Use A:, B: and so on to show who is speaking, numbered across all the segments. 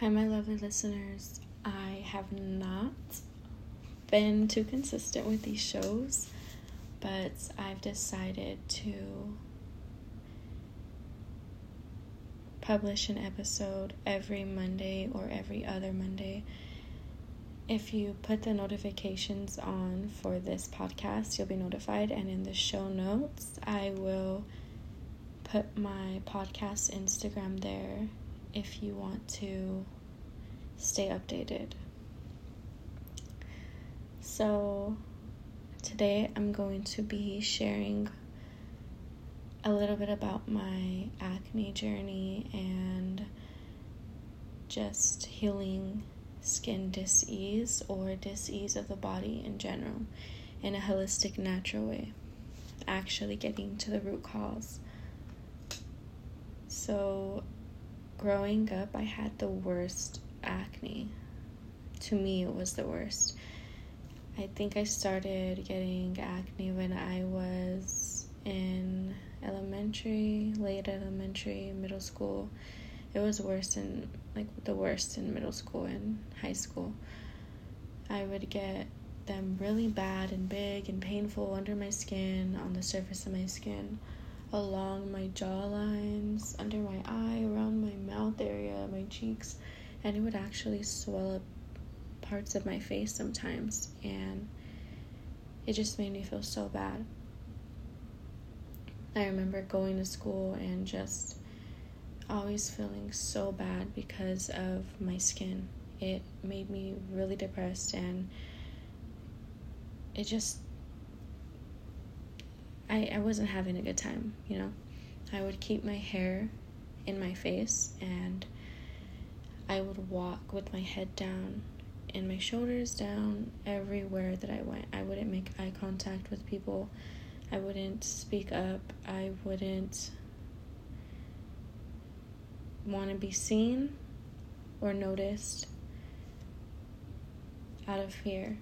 A: Hi, my lovely listeners. I have not been too consistent with these shows, but I've decided to publish an episode every Monday or every other Monday. If you put the notifications on for this podcast, you'll be notified, and in the show notes, I will put my podcast Instagram there if you want to stay updated. So, today I'm going to be sharing a little bit about my acne journey and just healing skin disease or disease of the body in general in a holistic, natural way. Actually, getting to the root cause. So, growing up, I had the worst acne. To me, it was the worst. I think I started getting acne when I was in elementary, late elementary, middle school. It was worse in like the worst in middle school and high school. I would get them really bad and big and painful under my skin, on the surface of my skin, along my jaw lines, under my eye, around my mouth area, my cheeks and it would actually swell up parts of my face sometimes and it just made me feel so bad. I remember going to school and just always feeling so bad because of my skin. It made me really depressed and it just I, I wasn't having a good time, you know. I would keep my hair in my face and I would walk with my head down and my shoulders down everywhere that I went. I wouldn't make eye contact with people. I wouldn't speak up. I wouldn't want to be seen or noticed out of fear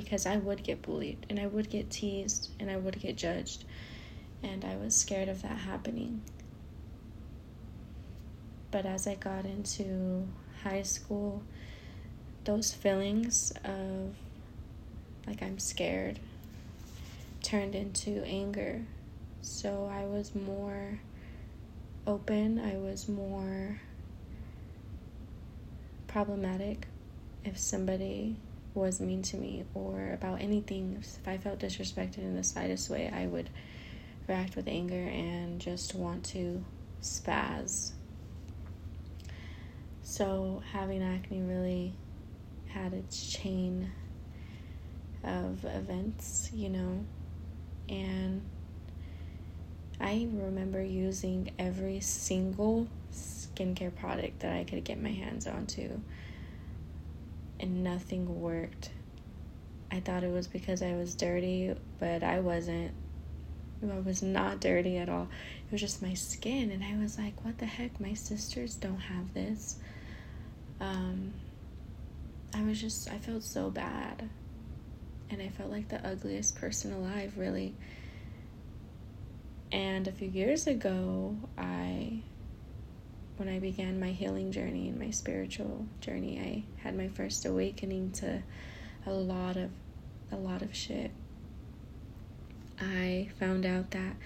A: because I would get bullied and I would get teased and I would get judged. And I was scared of that happening. But as I got into high school, those feelings of like I'm scared turned into anger. So I was more open, I was more problematic if somebody was mean to me or about anything. If I felt disrespected in the slightest way, I would react with anger and just want to spaz so, having acne really had its chain of events, you know, and I remember using every single skincare product that I could get my hands onto, and nothing worked. I thought it was because I was dirty, but I wasn't. I was not dirty at all. It was just my skin, and I was like, what the heck? My sisters don't have this um, I was just, I felt so bad. And I felt like the ugliest person alive, really. And a few years ago, I, when I began my healing journey and my spiritual journey, I had my first awakening to a lot of, a lot of shit. I found out that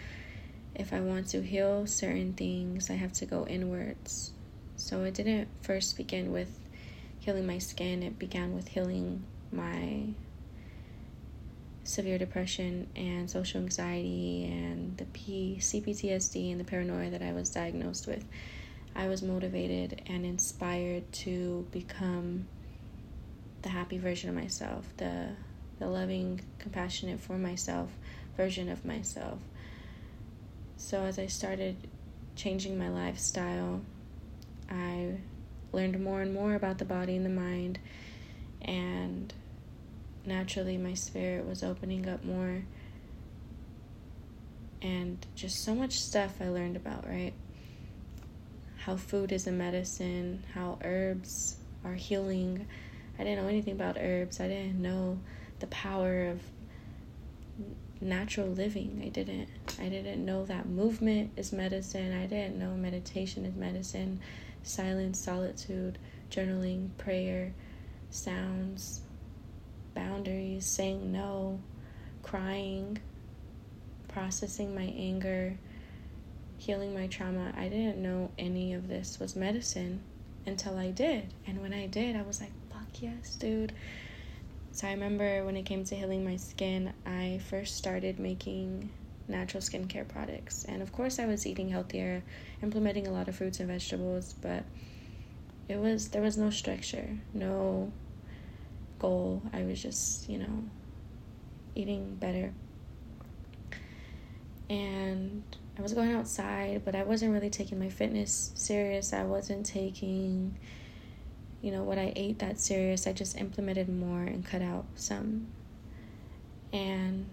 A: if I want to heal certain things, I have to go inwards so it didn't first begin with healing my skin, it began with healing my severe depression and social anxiety and the P- CPTSD and the paranoia that I was diagnosed with. I was motivated and inspired to become the happy version of myself, the the loving, compassionate for myself version of myself. So as I started changing my lifestyle, I learned more and more about the body and the mind, and naturally, my spirit was opening up more. And just so much stuff I learned about, right? How food is a medicine, how herbs are healing. I didn't know anything about herbs, I didn't know the power of natural living. I didn't I didn't know that movement is medicine. I didn't know meditation is medicine silence, solitude, journaling, prayer, sounds, boundaries, saying no, crying, processing my anger, healing my trauma. I didn't know any of this was medicine until I did. And when I did, I was like, fuck yes, dude. So I remember when it came to healing my skin, I first started making natural skincare products. And of course, I was eating healthier, implementing a lot of fruits and vegetables, but it was there was no structure, no goal. I was just, you know, eating better. And I was going outside, but I wasn't really taking my fitness serious. I wasn't taking you know, what I ate that serious. I just implemented more and cut out some. And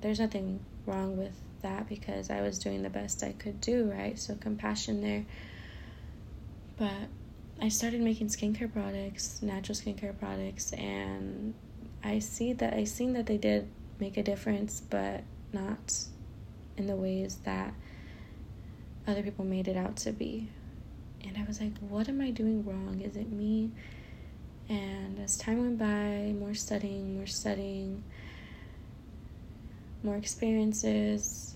A: there's nothing wrong with that because I was doing the best I could do, right? So compassion there. But I started making skincare products, natural skincare products, and I see that I seen that they did make a difference, but not in the ways that other people made it out to be. And I was like, what am I doing wrong? Is it me? And as time went by, more studying, more studying, more experiences,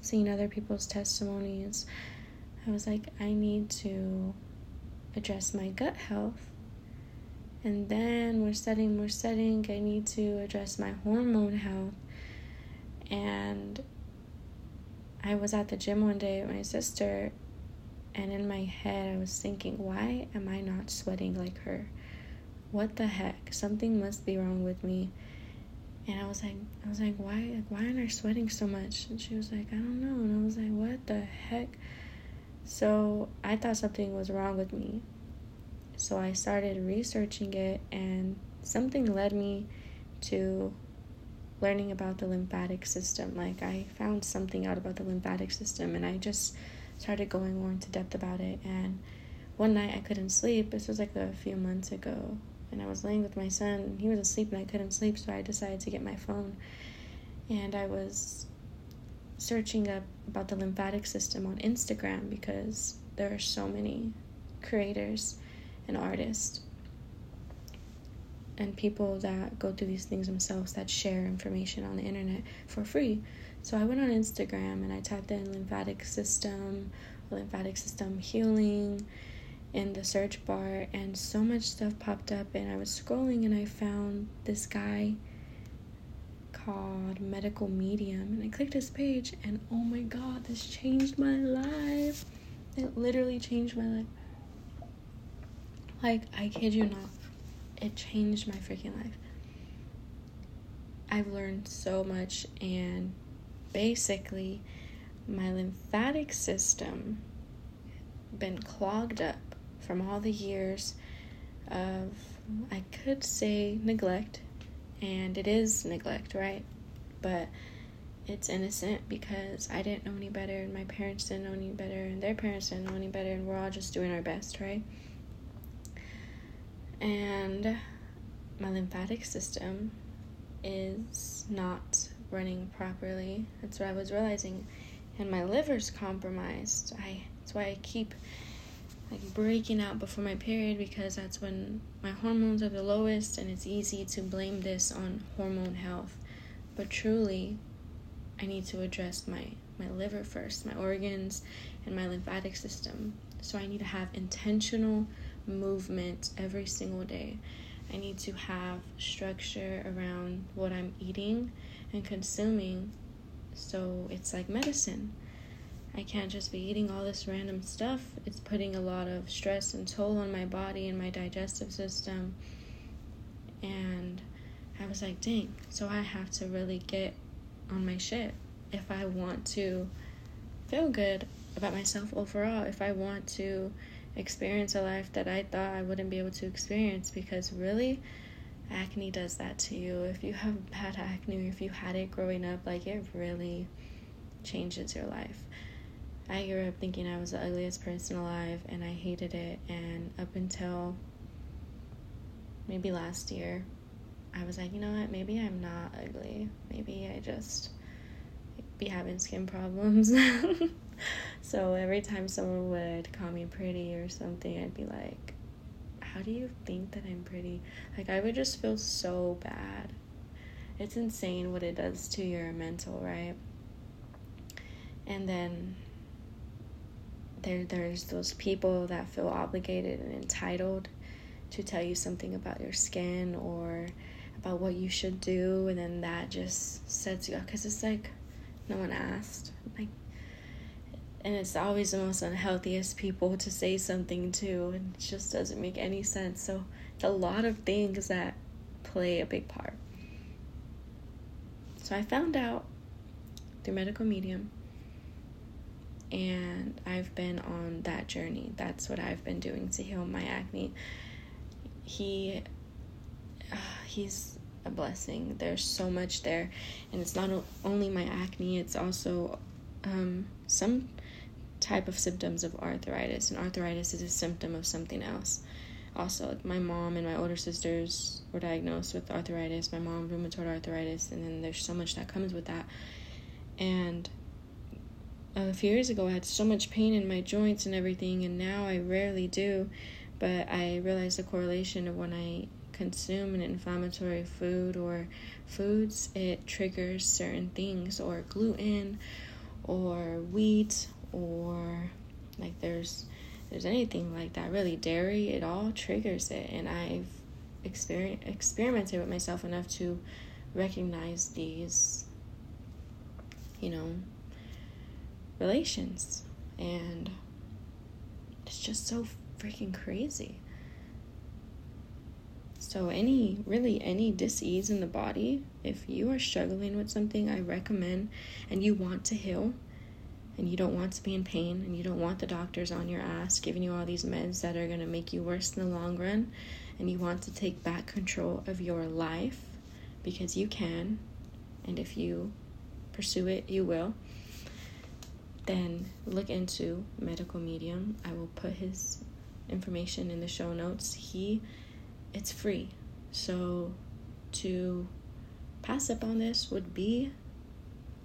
A: seeing other people's testimonies, I was like, I need to address my gut health. And then we're studying, we're studying, I need to address my hormone health. And I was at the gym one day with my sister, and in my head, I was thinking, why am I not sweating like her? What the heck? Something must be wrong with me. And I was like, I was like, why, like, why aren't I sweating so much? And she was like, I don't know. And I was like, what the heck? So I thought something was wrong with me. So I started researching it, and something led me to learning about the lymphatic system. Like, I found something out about the lymphatic system, and I just started going more into depth about it. And one night I couldn't sleep. This was like a few months ago. And I was laying with my son. He was asleep, and I couldn't sleep, so I decided to get my phone. And I was searching up about the lymphatic system on Instagram because there are so many creators and artists and people that go through these things themselves that share information on the internet for free. So I went on Instagram and I typed in lymphatic system, lymphatic system healing in the search bar, and so much stuff popped up. And I was scrolling and I found this guy called Medical Medium, and I clicked his page, and oh my god, this changed my life. It literally changed my life. Like, I kid you not it changed my freaking life. I've learned so much, and basically, my lymphatic system been clogged up from all the years of I could say neglect, and it is neglect, right? But it's innocent because I didn't know any better, and my parents didn't know any better, and their parents didn't know any better, and we're all just doing our best, right? And my lymphatic system is not running properly. That's what I was realizing. And my liver's compromised. I that's why I keep like breaking out before my period because that's when my hormones are the lowest and it's easy to blame this on hormone health. But truly, I need to address my my liver first, my organs and my lymphatic system. So I need to have intentional movement every single day. I need to have structure around what I'm eating and consuming so it's like medicine. I can't just be eating all this random stuff. It's putting a lot of stress and toll on my body and my digestive system. And I was like, dang, so I have to really get on my shit if I want to feel good about myself overall, if I want to experience a life that I thought I wouldn't be able to experience because really acne does that to you. If you have had acne if you had it growing up, like it really changes your life. I grew up thinking I was the ugliest person alive and I hated it and up until maybe last year I was like, you know what, maybe I'm not ugly. Maybe I just be having skin problems. so every time someone would call me pretty or something, I'd be like, how do you think that I'm pretty? Like, I would just feel so bad. It's insane what it does to your mental, right? And then there there's those people that feel obligated and entitled to tell you something about your skin or about what you should do and then that just sets you up because it's like no one asked like and it's always the most unhealthiest people to say something to and it just doesn't make any sense. So it's a lot of things that play a big part. So i found out through medical medium and i've been on that journey. That's what i've been doing to heal my acne. He uh, he's a blessing. There's so much there and it's not only my acne it's also um, some type of symptoms of arthritis, and arthritis is a symptom of something else. Also, my mom and my older sisters were diagnosed with arthritis. My mom, rheumatoid arthritis, and then there's so much that comes with that. And a few years ago, I had so much pain in my joints and everything, and now I rarely do. But I realized the correlation of when I consume an inflammatory food or foods, it triggers certain things, or gluten, or wheat, or like there's there's anything like that really. Dairy it all triggers it and i've exper- experimented with myself enough to recognize these you know relations. And it's just so freaking crazy. So any really any disease in the body if you are struggling with something i recommend and you want to heal and you don't want to be in pain and you don't want the doctors on your ass giving you all these meds that are going to make you worse in the long run and you want to take back control of your life because you can and if you pursue it you will then look into medical medium. I will put his information in the show notes. He it's free. So to pass up on this would be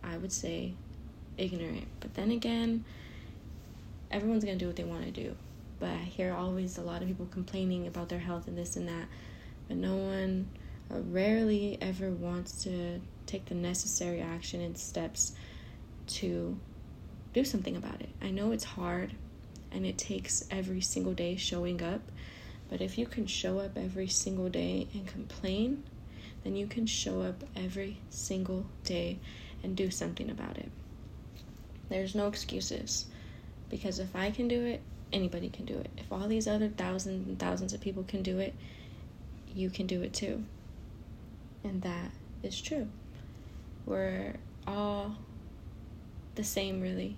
A: i would say ignorant. But then again, everyone's gonna do what they want to do. But I hear always a lot of people complaining about their health and this and that, but no one uh, rarely ever wants to take the necessary action and steps to do something about it. I know it's hard and it takes every single day showing up, but if you can show up every single day and complain, then you can show up every single day and do something about it. There's no excuses. Because if I can do it, anybody can do it. If all these other thousands and thousands of people can do it, you can do it too. And that is true. We're all the same, really.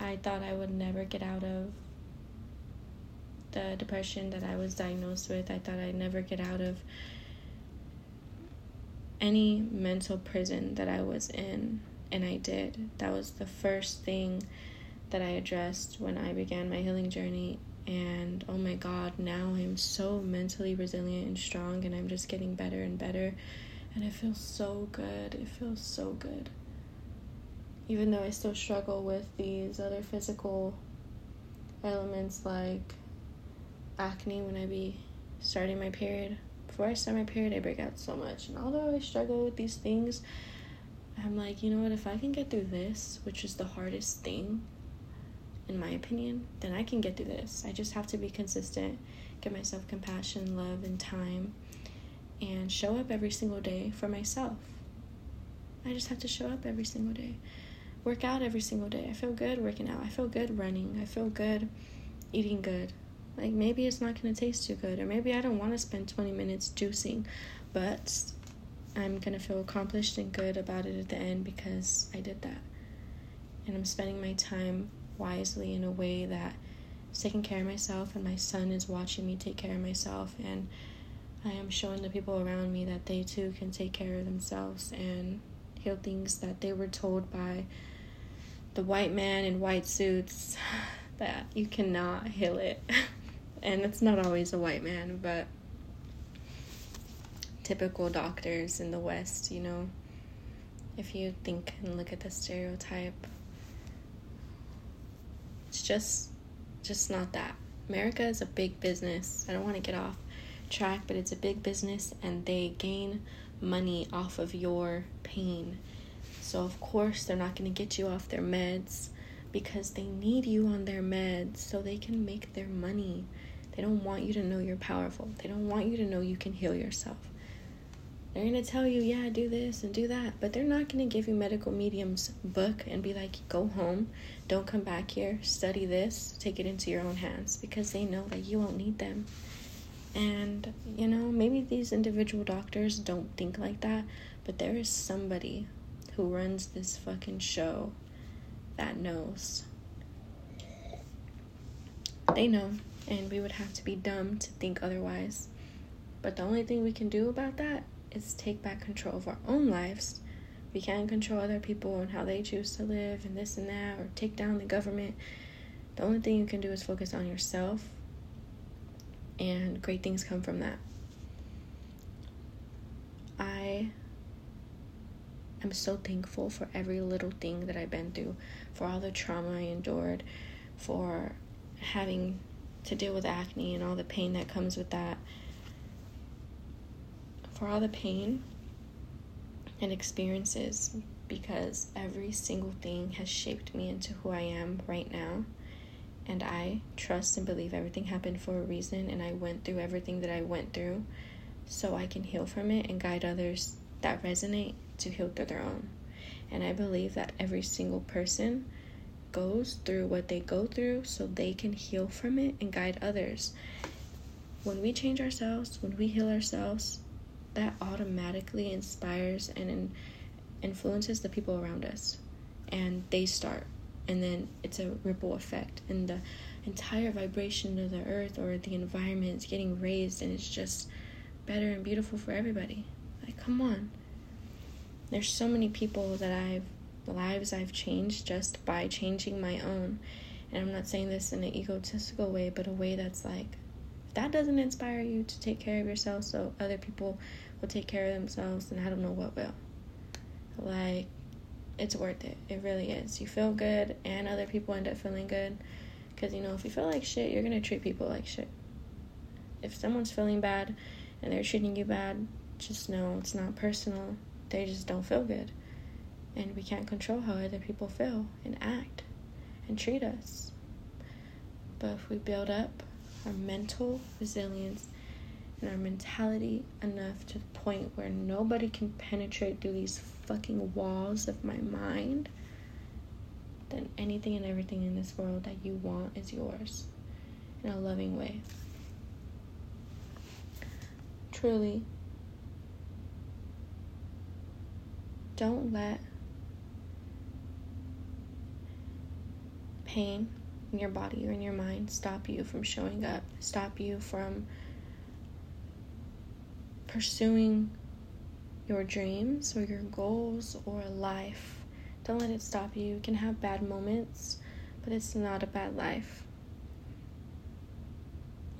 A: I thought I would never get out of the depression that I was diagnosed with. I thought I'd never get out of any mental prison that I was in, and I did. That was the first thing that I addressed when I began my healing journey. And oh my God, now I'm so mentally resilient and strong, and I'm just getting better and better. And it feels so good. It feels so good. Even though I still struggle with these other physical elements like acne when I be starting my period before I start my period, I break out so much. And although I struggle with these things, I'm like, you know what? If I can get through this, which is the hardest thing, in my opinion, then I can get through this. I just have to be consistent, give myself compassion, love, and time, and show up every single day for myself. I just have to show up every single day. Work out every single day. I feel good working out. I feel good running. I feel good eating good. Like maybe it's not going to taste too good, or maybe I don't want to spend 20 minutes juicing, but I'm going to feel accomplished and good about it at the end because I did that. And I'm spending my time wisely in a way that is taking care of myself, and my son is watching me take care of myself, and I am showing the people around me that they too can take care of themselves and heal things that they were told by the white man in white suits that you cannot heal it. and it's not always a white man, but typical doctors in the West, you know. If you think and look at the stereotype, it's just just not that. America is a big business. I don't want to get off track, but it's a big business and they gain money off of your pain. So, of course, they're not going to get you off their meds because they need you on their meds so they can make their money. They don't want you to know you're powerful. They don't want you to know you can heal yourself. They're going to tell you, yeah, do this and do that, but they're not going to give you medical medium's book and be like, go home, don't come back here, study this, take it into your own hands because they know that you won't need them. And, you know, maybe these individual doctors don't think like that, but there is somebody who runs this fucking show that knows. They know, and we would have to be dumb to think otherwise. But the only thing we can do about that is take back control of our own lives. We can't control other people and how they choose to live and this and that or take down the government. The only thing you can do is focus on yourself, and great things come from that. I am so thankful for every little thing that I've been through, for all the trauma I endured, for having to deal with acne and all the pain that comes with that for all the pain and experiences because every single thing has shaped me into who I am right now. And I trust and believe everything happened for a reason, and I went through everything that I went through so I can heal from it and guide others that resonate to heal through their own. And I believe that every single person goes through what they go through so they can heal from it and guide others. When we change ourselves, when we heal ourselves, that automatically inspires and in, influences the people around us. And they start. And then it's a ripple effect. And the entire vibration of the earth or the environment is getting raised and it's just better and beautiful for everybody. Like come on. There's so many people that i've lives i've changed just by changing my own and i'm not saying this in an egotistical way but a way that's like that doesn't inspire you to take care of yourself so other people will take care of themselves, and I don't know what will. Like, it's worth it. It really is. You feel good, and other people end up feeling good. Because, you know, if you feel like shit, you're going to treat people like shit. If someone's feeling bad and they're treating you bad, just know it's not personal. They just don't feel good. And we can't control how other people feel and act and treat us. But if we build up our mental resilience and our mentality enough to the point where nobody can penetrate through these fucking walls of my mind, then anything and everything in this world that you want is yours in a loving way. Truly, don't let pain in your body or in your mind stop you from showing up, stop you from pursuing your dreams or your goals or life. Don't let it stop you. You can have bad moments, but it's not a bad life.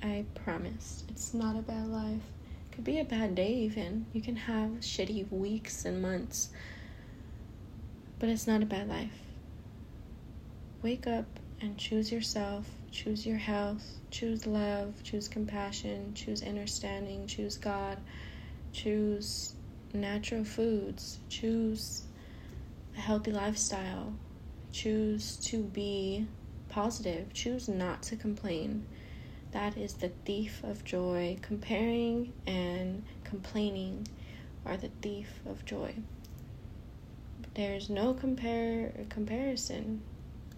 A: I promise. It's not a bad life. It could be a bad day, even. You can have shitty weeks and months, but it's not a bad life. Wake up and choose yourself, choose your health, choose love, choose compassion, choose understanding, choose God, choose natural foods, choose a healthy lifestyle, choose to be positive, choose not to complain. That is the thief of joy. Comparing and complaining are the thief of joy. There's no compare comparison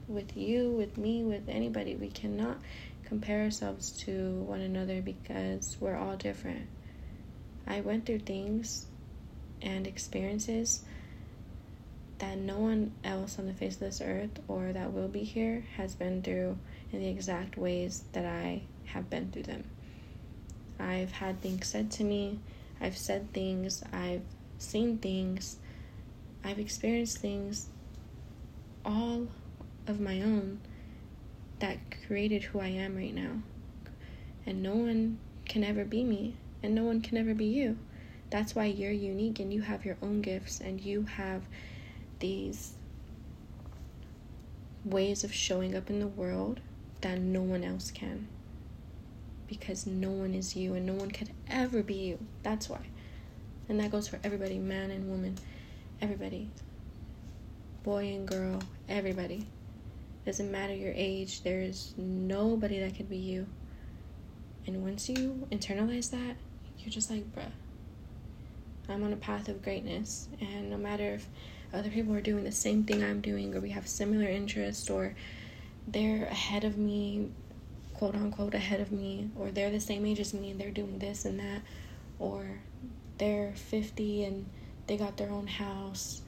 A: with you, with me, with anybody. We cannot compare ourselves to one another because we're all different. I went through things and experiences that no one else on the face of this earth or that will be here has been through in the exact ways that I have been through them. I've had things said to me, I've said things, I've seen things, I've experienced things all of my own that created who I am right now. And no one can ever be me, and no one can ever be you. That's why you're unique and you have your own gifts and you have these ways of showing up in the world that no one else can. Because no one is you and no one could ever be you. That's why. And that goes for everybody man and woman, everybody, boy and girl, everybody. Doesn't matter your age, there is nobody that could be you. And once you internalize that, you're just like, bruh, I'm on a path of greatness. And no matter if other people are doing the same thing I'm doing, or we have similar interests, or they're ahead of me, quote unquote, ahead of me, or they're the same age as me and they're doing this and that, or they're 50 and they got their own house.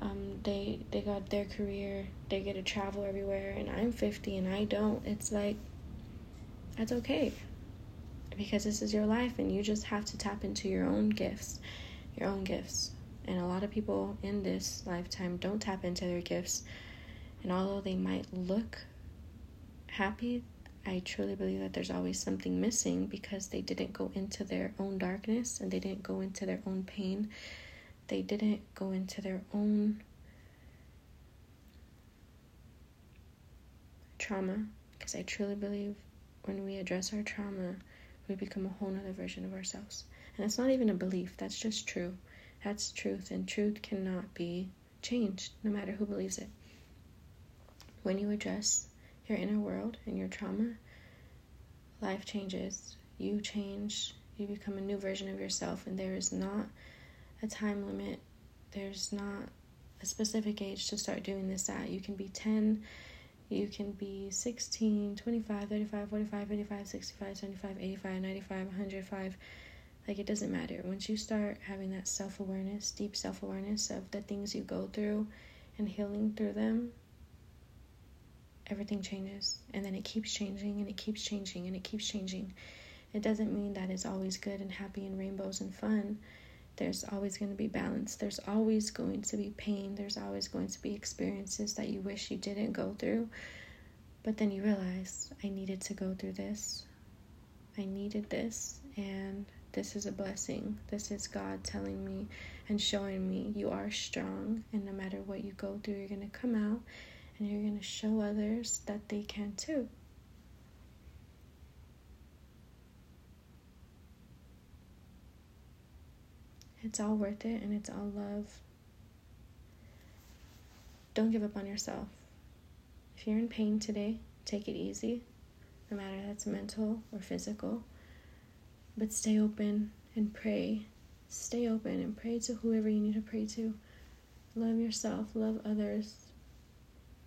A: Um, they they got their career. They get to travel everywhere, and I'm 50 and I don't. It's like that's okay because this is your life and you just have to tap into your own gifts your own gifts and a lot of people in this lifetime don't tap into their gifts and although they might look happy i truly believe that there's always something missing because they didn't go into their own darkness and they didn't go into their own pain they didn't go into their own trauma because i truly believe when we address our trauma we become a whole nother version of ourselves. And it's not even a belief, that's just true. That's truth, and truth cannot be changed, no matter who believes it. When you address your inner world and your trauma, life changes. You change, you become a new version of yourself, and there is not a time limit. There's not a specific age to start doing this at. You can be 10 you can be 16, 25, 35, 45, 55, 65, 75, 85, 95, 105. Like, it doesn't matter. Once you start having that self awareness, deep self awareness of the things you go through and healing through them, everything changes. And then it keeps changing and it keeps changing and it keeps changing. It doesn't mean that it's always good and happy and rainbows and fun there's always going to be balance. There's always going to be pain. There's always going to be experiences that you wish you didn't go through. But then you realize, I needed to go through this. I needed this. And this is a blessing. This is God telling me and showing me you are strong. And no matter what you go through, you're going to come out and you're going to show others that they can too. It's all worth it and it's all love. Don't give up on yourself. If you're in pain today, take it easy, no matter that's mental or physical. But stay open and pray. Stay open and pray to whoever you need to pray to. Love yourself, love others.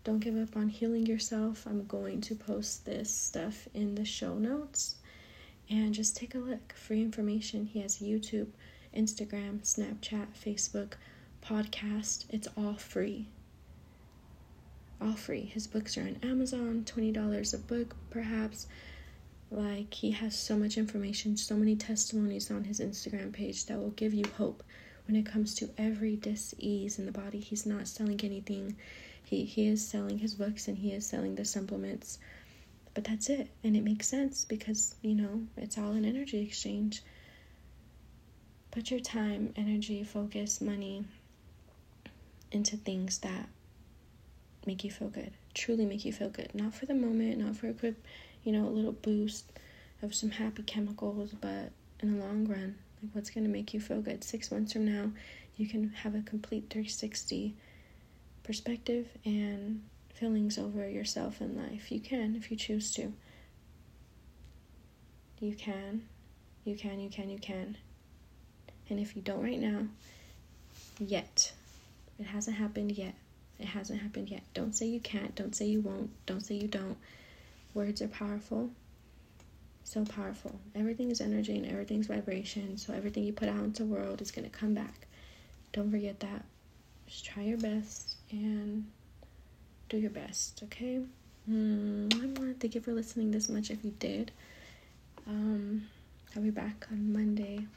A: Don't give up on healing yourself. I'm going to post this stuff in the show notes. And just take a look. Free information. He has YouTube Instagram, Snapchat, Facebook, podcast. It's all free. All free. His books are on Amazon, $20 a book, perhaps. Like, he has so much information, so many testimonies on his Instagram page that will give you hope when it comes to every dis-ease in the body. He's not selling anything. He, he is selling his books and he is selling the supplements. But that's it. And it makes sense because, you know, it's all an energy exchange. Put your time, energy, focus, money into things that make you feel good. Truly make you feel good. Not for the moment, not for a quick, you know, a little boost of some happy chemicals, but in the long run, like what's going to make you feel good. Six months from now, you can have a complete 360 perspective and feelings over yourself and life. You can if you choose to. You can. You can, you can, you can. And if you don't right now, yet, it hasn't happened yet. It hasn't happened yet. Don't say you can't. Don't say you won't. Don't say you don't. Words are powerful. So powerful. Everything is energy and everything's vibration. So everything you put out into the world is going to come back. Don't forget that. Just try your best and do your best, okay? Mm, I want to thank you for listening this much if you did. Um, I'll be back on Monday